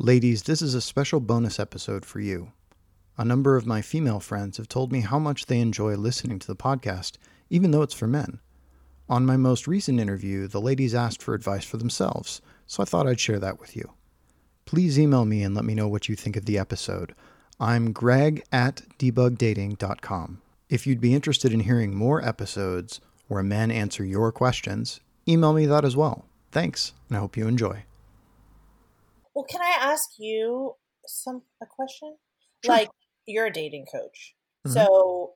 Ladies, this is a special bonus episode for you. A number of my female friends have told me how much they enjoy listening to the podcast, even though it's for men. On my most recent interview, the ladies asked for advice for themselves, so I thought I'd share that with you. Please email me and let me know what you think of the episode. I'm greg at debugdating.com. If you'd be interested in hearing more episodes where men answer your questions, email me that as well. Thanks, and I hope you enjoy. Well, can I ask you some a question? Sure. Like you're a dating coach. Mhm. So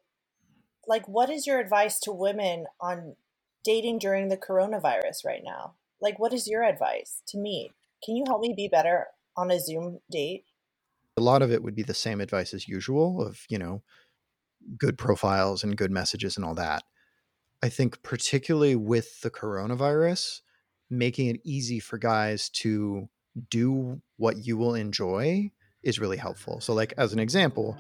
like what is your advice to women on dating during the coronavirus right now? Like what is your advice to me? Can you help me be better on a Zoom date? A lot of it would be the same advice as usual of, you know, good profiles and good messages and all that. I think, particularly with the coronavirus, making it easy for guys to do what you will enjoy is really helpful. So, like, as an example,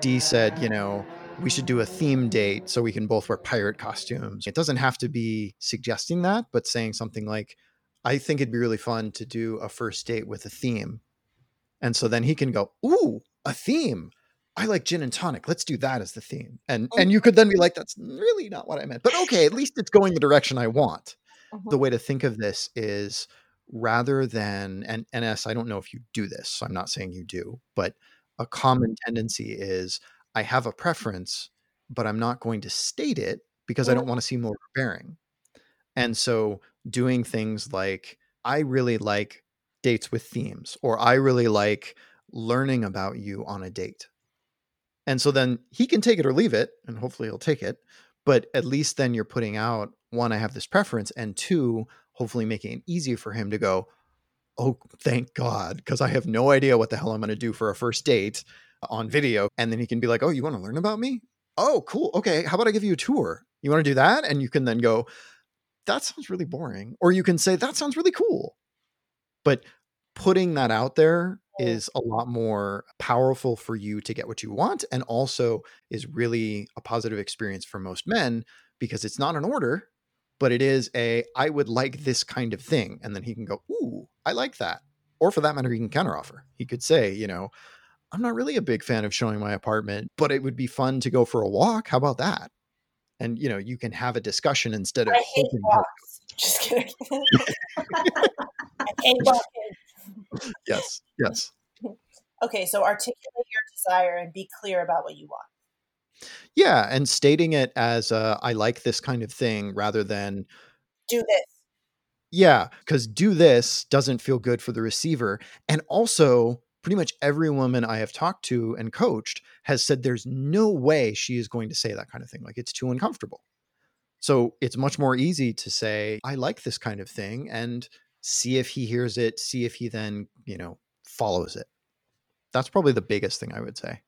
Dee said, you know, we should do a theme date so we can both wear pirate costumes. It doesn't have to be suggesting that, but saying something like, I think it'd be really fun to do a first date with a theme. And so then he can go, Ooh, a theme. I like gin and tonic. Let's do that as the theme. And oh and you could then be like, that's really not what I meant. But okay, at least it's going the direction I want. The uh-huh. way to think of this is rather than and NS, I don't know if you do this, so I'm not saying you do, but a mm-hmm. common tendency is I have a preference, but I'm not going to state it because I don't want to seem overbearing. Mm-hmm. And so doing things like I really like dates with themes, or I really like learning about you on a date. And so then he can take it or leave it, and hopefully he'll take it. But at least then you're putting out one, I have this preference, and two, hopefully making it easy for him to go, Oh, thank God, because I have no idea what the hell I'm going to do for a first date on video. And then he can be like, Oh, you want to learn about me? Oh, cool. Okay. How about I give you a tour? You want to do that? And you can then go, That sounds really boring. Or you can say, That sounds really cool. But putting that out there is a lot more powerful for you to get what you want and also is really a positive experience for most men because it's not an order but it is a i would like this kind of thing and then he can go ooh i like that or for that matter he can counteroffer he could say you know i'm not really a big fan of showing my apartment but it would be fun to go for a walk how about that and you know you can have a discussion instead of I hate walks. Just kidding. I hate walking. yes yes Okay, so articulate your desire and be clear about what you want. Yeah and stating it as uh, i like this kind of thing rather than Do this. Yeah, because do this doesn't feel good for the receiver. And also, pretty much every woman I have talked to and coached has said there's no way she is going to say that kind of thing. Like it's too uncomfortable. So it's much more easy to say, I like this kind of thing and see if he hears it, see if he then, you know, follows it. That's probably the biggest thing I would say.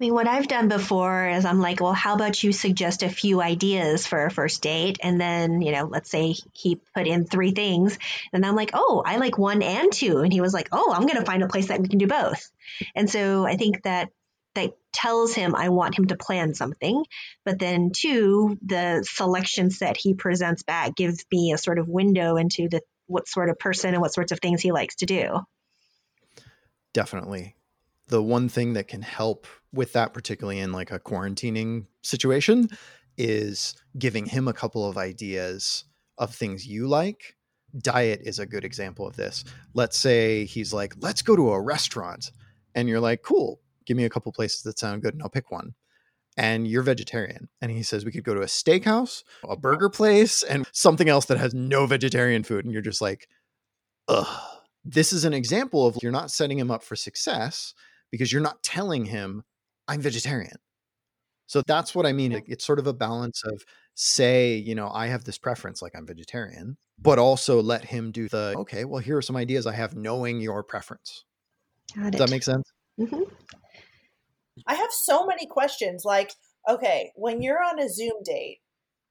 I mean, what I've done before is I'm like, well, how about you suggest a few ideas for a first date? And then, you know, let's say he put in three things. And I'm like, oh, I like one and two. And he was like, oh, I'm going to find a place that we can do both. And so I think that that tells him I want him to plan something. But then, two, the selection set he presents back gives me a sort of window into the what sort of person and what sorts of things he likes to do. Definitely. The one thing that can help with that, particularly in like a quarantining situation, is giving him a couple of ideas of things you like. Diet is a good example of this. Let's say he's like, let's go to a restaurant. And you're like, cool, give me a couple places that sound good and I'll pick one. And you're vegetarian. And he says, we could go to a steakhouse, a burger place, and something else that has no vegetarian food. And you're just like, ugh. This is an example of you're not setting him up for success because you're not telling him, I'm vegetarian. So that's what I mean. It's sort of a balance of say, you know, I have this preference, like I'm vegetarian, but also let him do the, okay, well, here are some ideas I have knowing your preference. Got Does it. that make sense? hmm I have so many questions. Like, okay, when you're on a Zoom date,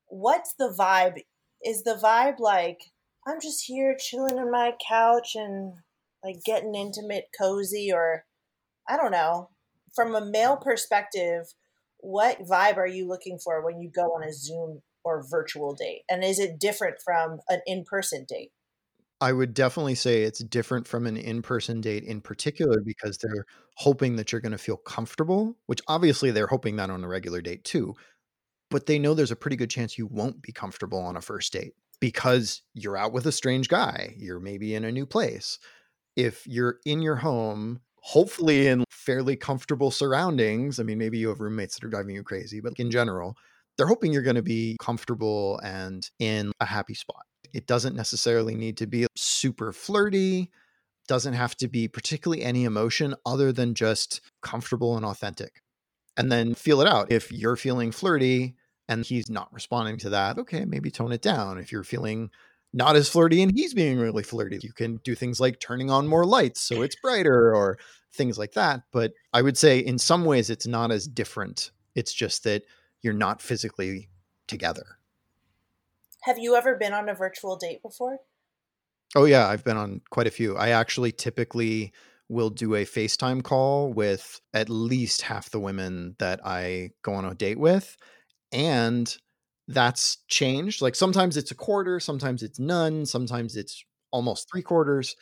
what's the vibe? Is the vibe like, I'm just here chilling on my couch and like getting intimate, cozy, or I don't know. From a male perspective, what vibe are you looking for when you go on a Zoom or virtual date? And is it different from an in person date? I would definitely say it's different from an in person date in particular because they're hoping that you're going to feel comfortable, which obviously they're hoping that on a regular date too. But they know there's a pretty good chance you won't be comfortable on a first date because you're out with a strange guy. You're maybe in a new place. If you're in your home, hopefully in fairly comfortable surroundings, I mean, maybe you have roommates that are driving you crazy, but in general, they're hoping you're going to be comfortable and in a happy spot. It doesn't necessarily need to be super flirty, doesn't have to be particularly any emotion other than just comfortable and authentic. And then feel it out. If you're feeling flirty and he's not responding to that, okay, maybe tone it down. If you're feeling not as flirty and he's being really flirty, you can do things like turning on more lights so it's brighter or things like that. But I would say in some ways it's not as different. It's just that you're not physically together. Have you ever been on a virtual date before? Oh yeah, I've been on quite a few. I actually typically will do a FaceTime call with at least half the women that I go on a date with. And that's changed. Like sometimes it's a quarter, sometimes it's none, sometimes it's almost three quarters.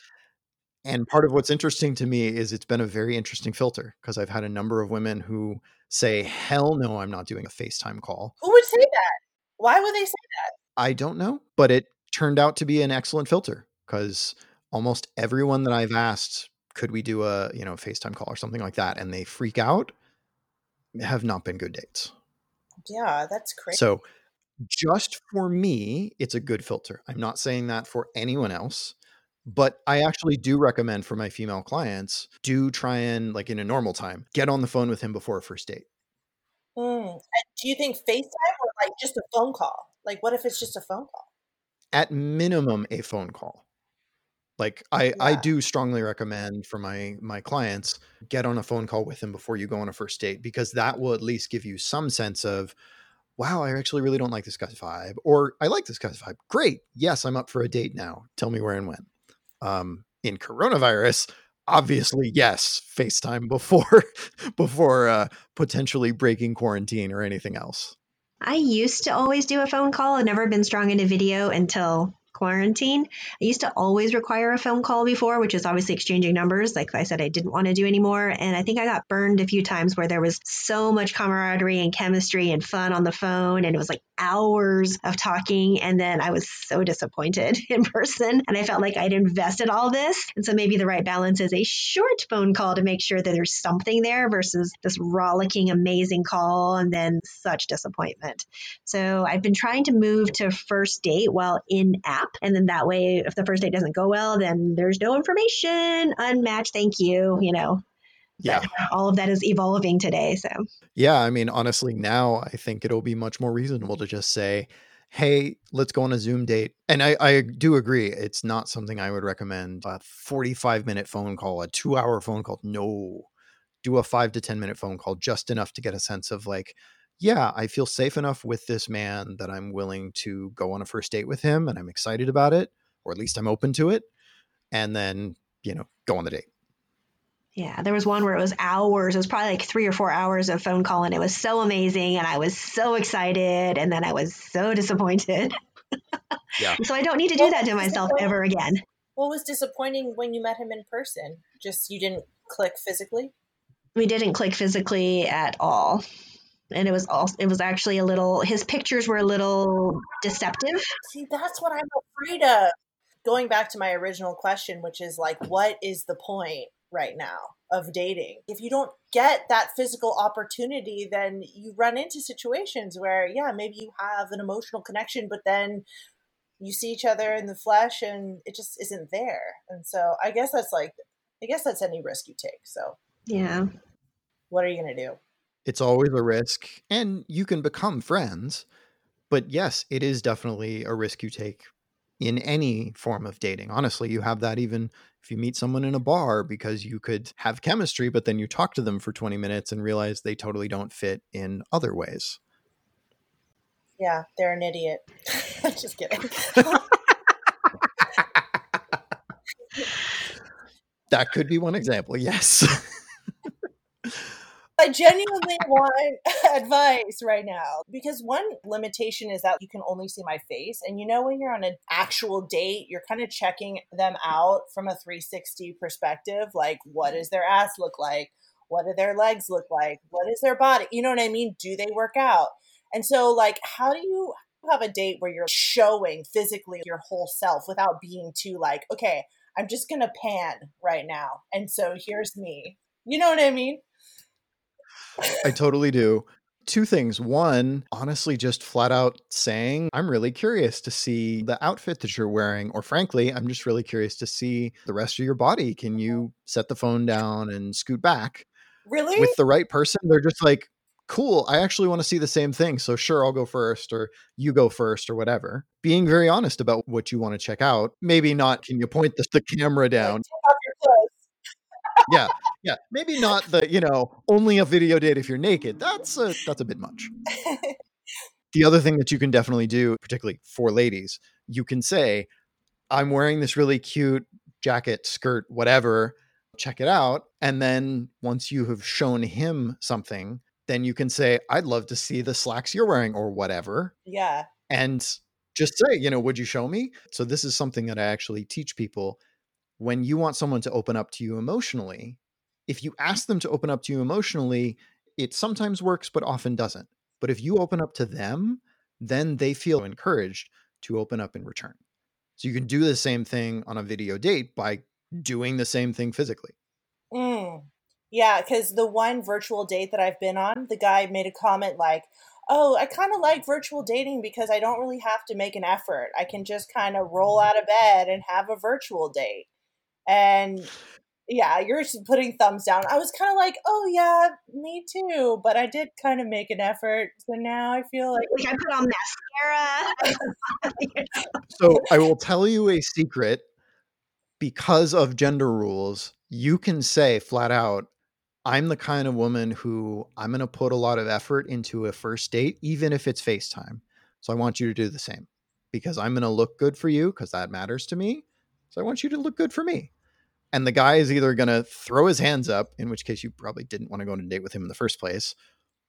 And part of what's interesting to me is it's been a very interesting filter because I've had a number of women who say, hell no, I'm not doing a FaceTime call. Who would say that? Why would they say that? I don't know, but it turned out to be an excellent filter because almost everyone that I've asked, could we do a, you know, FaceTime call or something like that? And they freak out have not been good dates. Yeah, that's crazy. So just for me, it's a good filter. I'm not saying that for anyone else, but I actually do recommend for my female clients, do try and like in a normal time, get on the phone with him before a first date. Mm. Do you think FaceTime or like just a phone call? Like, what if it's just a phone call? At minimum, a phone call. Like I, yeah. I do strongly recommend for my my clients get on a phone call with him before you go on a first date because that will at least give you some sense of, wow, I actually really don't like this guy's vibe, or I like this guy's vibe. Great, yes, I'm up for a date now. Tell me where and when. Um, in coronavirus, obviously yes, FaceTime before before uh, potentially breaking quarantine or anything else. I used to always do a phone call. I've never been strong into video until quarantine. I used to always require a phone call before, which is obviously exchanging numbers. Like I said, I didn't want to do anymore. And I think I got burned a few times where there was so much camaraderie and chemistry and fun on the phone. And it was like hours of talking. And then I was so disappointed in person. And I felt like I'd invested all this. And so maybe the right balance is a short phone call to make sure that there's something there versus this rollicking, amazing call and then such disappointment. So I've been trying to move to first date while in app and then that way, if the first date doesn't go well, then there's no information, unmatched, thank you, you know. Yeah. But all of that is evolving today. So, yeah, I mean, honestly, now I think it'll be much more reasonable to just say, hey, let's go on a Zoom date. And I, I do agree. It's not something I would recommend a 45 minute phone call, a two hour phone call. No, do a five to 10 minute phone call, just enough to get a sense of like, yeah, I feel safe enough with this man that I'm willing to go on a first date with him and I'm excited about it, or at least I'm open to it. And then, you know, go on the date. Yeah, there was one where it was hours. It was probably like three or four hours of phone call, and it was so amazing. And I was so excited. And then I was so disappointed. yeah. so I don't need to do that to myself ever again. What was disappointing when you met him in person? Just you didn't click physically? We didn't click physically at all and it was all. It was actually a little his pictures were a little deceptive see that's what i'm afraid of going back to my original question which is like what is the point right now of dating. If you don't get that physical opportunity then you run into situations where yeah maybe you have an emotional connection but then you see each other in the flesh and it just isn't there. And so i guess that's like i guess that's any risk you take. So yeah. what are you going to do? It's always a risk and you can become friends but yes it is definitely a risk you take in any form of dating. Honestly you have that even if you meet someone in a bar because you could have chemistry but then you talk to them for 20 minutes and realize they totally don't fit in other ways. Yeah they're an idiot. Just kidding. That could be one example yes I genuinely want advice right now because one limitation is that you can only see my face and you know when you're on an actual date you're kind of checking them out from a 360 perspective like what mm-hmm. does their ass look like? What do their legs look like? What is their body? You know what i mean? Do they work out? And so like how do you have a date where you're showing physically your whole self without being too like okay i'm just gonna pan right now and so here's me. You know what i mean I totally do. Two things. One, honestly, just flat out saying, I'm really curious to see the outfit that you're wearing. Or frankly, I'm just really curious to see the rest of your body. Can you set the phone down and scoot back? really With the right person, they're just like, cool, I actually want to see the same thing. So sure, I'll go first, or you go first, or whatever. Being very honest about what you want to check out. Maybe not, can you point the, the camera down? take off your clothes yeah yeah maybe not the you know only a video date if you're naked that's a that's a bit much. The other thing that you can definitely do particularly for ladies you can say i'm wearing this really cute jacket skirt whatever check it out and then once you have shown him something then you can say i'd love to see the slacks you're wearing or whatever yeah. and just say you know would you show me? So this is something that i actually teach people. When you want someone to open up to you emotionally, if you ask them to open up to you emotionally, it sometimes works, but often doesn't. But if you open up to them, then they feel encouraged to open up in return. So you can do the same thing on a video date by doing the same thing physically. Mm. Yeah, because the one virtual date that I've been on, the guy made a comment like, Oh, I kind of like virtual dating because I don't really have to make an effort. I can just kind of roll out of bed and have a virtual date. And yeah, you're putting thumbs down. I was kind of like, oh, yeah, me too. But I did kind of make an effort. So now I feel like. Like I put on mascara. So I will tell you a secret because of gender rules, you can say flat out, I'm the kind of woman who I'm going to put a lot of effort into a first date, even if it's FaceTime. So I want you to do the same because I'm going to look good for you because that matters to me. So I want you to look good for me. And the guy is either going to throw his hands up, in which case you probably didn't want to go on a date with him in the first place,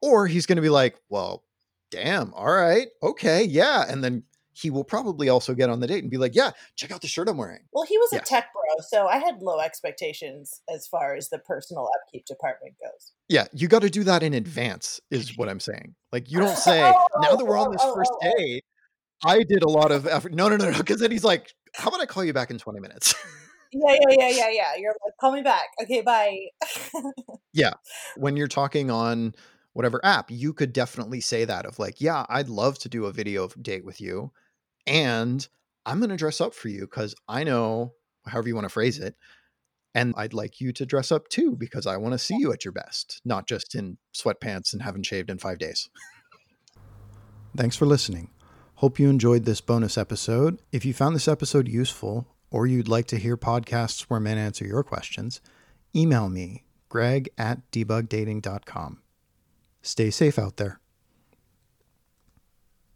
or he's going to be like, well, damn, all right, okay, yeah. And then he will probably also get on the date and be like, yeah, check out the shirt I'm wearing. Well, he was Yeah. a tech bro, so I had low expectations as far as the personal upkeep department goes. Yeah, you got to do that in advance, is what I'm saying. Like, you don't say, Oh, now that we're on oh, this oh, first oh, oh. date, I did a lot of effort. No, no, no, no. Because then he's like, how about I call you back in 20 minutes? Yeah, yeah, yeah, yeah, yeah. You're like, call me back. Okay, bye. Yeah. When you're talking on whatever app, you could definitely say that of like, yeah, I'd love to do a video date with you. And I'm going to dress up for you because I know, however you want to phrase it. And I'd like you to dress up too because I want to see you at your best, not just in sweatpants and haven't shaved in five days. Thanks for listening. Hope you enjoyed this bonus episode. If you found this episode useful or you'd like to hear podcasts where men answer your questions, email me, greg at debugdating.com. Stay safe out there.